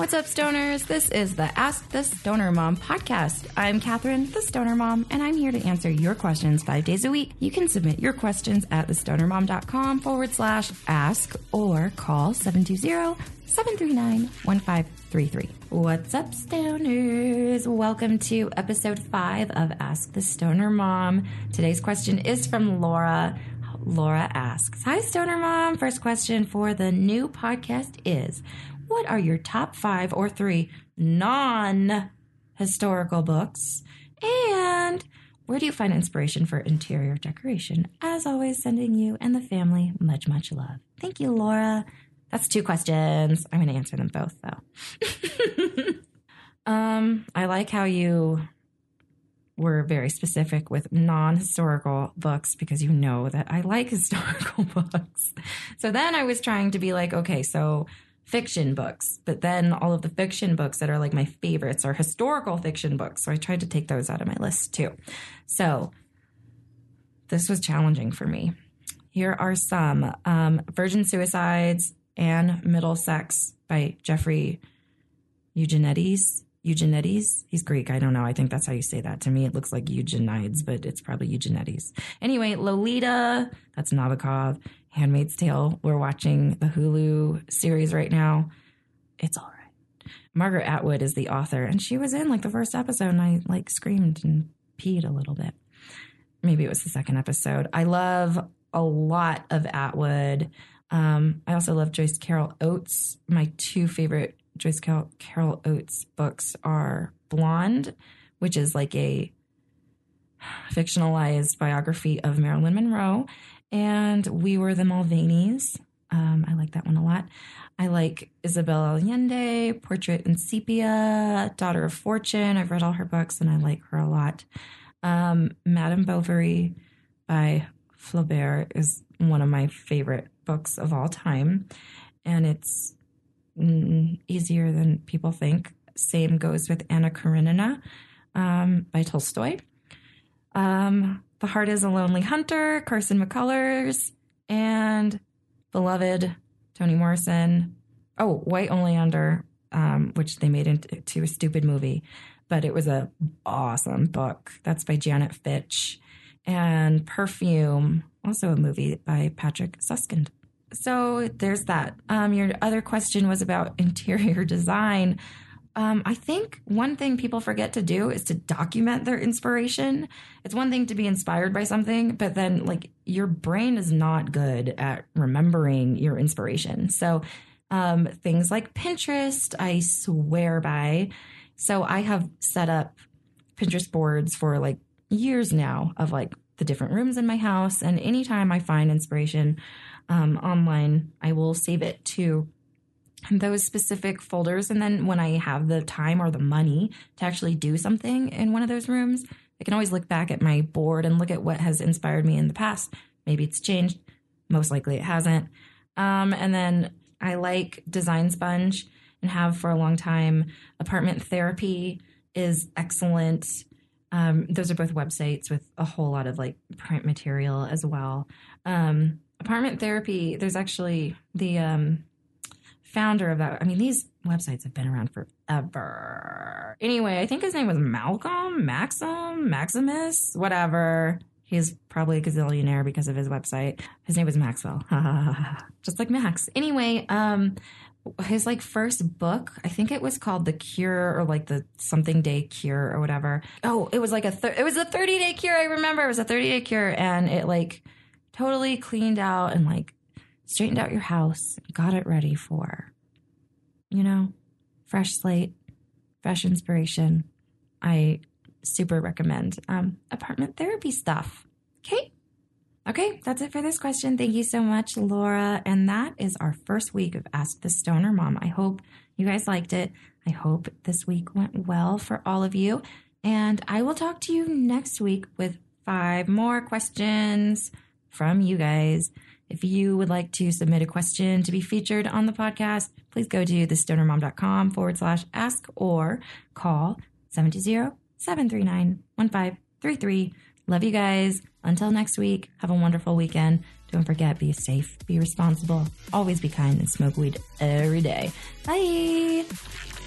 What's up, stoners? This is the Ask the Stoner Mom podcast. I'm Catherine, the Stoner Mom, and I'm here to answer your questions five days a week. You can submit your questions at thestonermom.com forward slash ask or call 720 739 1533. What's up, stoners? Welcome to episode five of Ask the Stoner Mom. Today's question is from Laura. Laura asks Hi, Stoner Mom. First question for the new podcast is What are your top five or three non historical books? And where do you find inspiration for interior decoration? As always, sending you and the family much, much love. Thank you, Laura. That's two questions. I'm going to answer them both, though. um, I like how you were very specific with non historical books because you know that I like historical books. So then I was trying to be like, okay, so fiction books, but then all of the fiction books that are like my favorites are historical fiction books. So I tried to take those out of my list too. So this was challenging for me. Here are some um, Virgin Suicides and Middlesex by Jeffrey Eugenides. Eugenides. He's Greek. I don't know. I think that's how you say that. To me, it looks like Eugenides, but it's probably Eugenides. Anyway, Lolita. That's Nabokov. Handmaid's Tale. We're watching the Hulu series right now. It's all right. Margaret Atwood is the author, and she was in like the first episode, and I like screamed and peed a little bit. Maybe it was the second episode. I love a lot of Atwood. Um, I also love Joyce Carol Oates. My two favorite Joyce Carol, Carol Oates books are Blonde, which is like a fictionalized biography of Marilyn Monroe, and We Were the Mulvaneys. Um, I like that one a lot. I like Isabel Allende, Portrait in Sepia, Daughter of Fortune. I've read all her books and I like her a lot. Um, Madame Bovary by Flaubert is one of my favorite books of all time. And it's easier than people think. Same goes with Anna Karenina um, by Tolstoy. Um, the Heart is a Lonely Hunter, Carson McCullers, and Beloved, Toni Morrison. Oh, White Oleander, um, which they made into a stupid movie, but it was a awesome book. That's by Janet Fitch. And Perfume, also a movie by Patrick Suskind. So there's that. Um, your other question was about interior design. Um, I think one thing people forget to do is to document their inspiration. It's one thing to be inspired by something, but then like your brain is not good at remembering your inspiration. So um, things like Pinterest, I swear by. So I have set up Pinterest boards for like years now of like the different rooms in my house. And anytime I find inspiration um, online, I will save it to those specific folders. And then when I have the time or the money to actually do something in one of those rooms, I can always look back at my board and look at what has inspired me in the past. Maybe it's changed. Most likely it hasn't. Um, and then I like Design Sponge and have for a long time. Apartment Therapy is excellent. Um, those are both websites with a whole lot of like print material as well. Um, apartment Therapy, there's actually the um, founder of that. I mean, these websites have been around forever. Anyway, I think his name was Malcolm, Maxim, Maximus, whatever. He's probably a gazillionaire because of his website. His name was Maxwell, just like Max. Anyway, um, his like first book, I think it was called The Cure or like the something day cure or whatever. Oh, it was like a thir- it was a 30 day cure. I remember it was a 30 day cure and it like totally cleaned out and like straightened out your house, got it ready for, you know, fresh slate, fresh inspiration. I super recommend um, apartment therapy stuff. Okay. Okay, that's it for this question. Thank you so much, Laura. And that is our first week of Ask the Stoner Mom. I hope you guys liked it. I hope this week went well for all of you. And I will talk to you next week with five more questions from you guys. If you would like to submit a question to be featured on the podcast, please go to thestonermom.com forward slash ask or call 720 739 1533. Love you guys. Until next week, have a wonderful weekend. Don't forget, be safe, be responsible, always be kind, and smoke weed every day. Bye.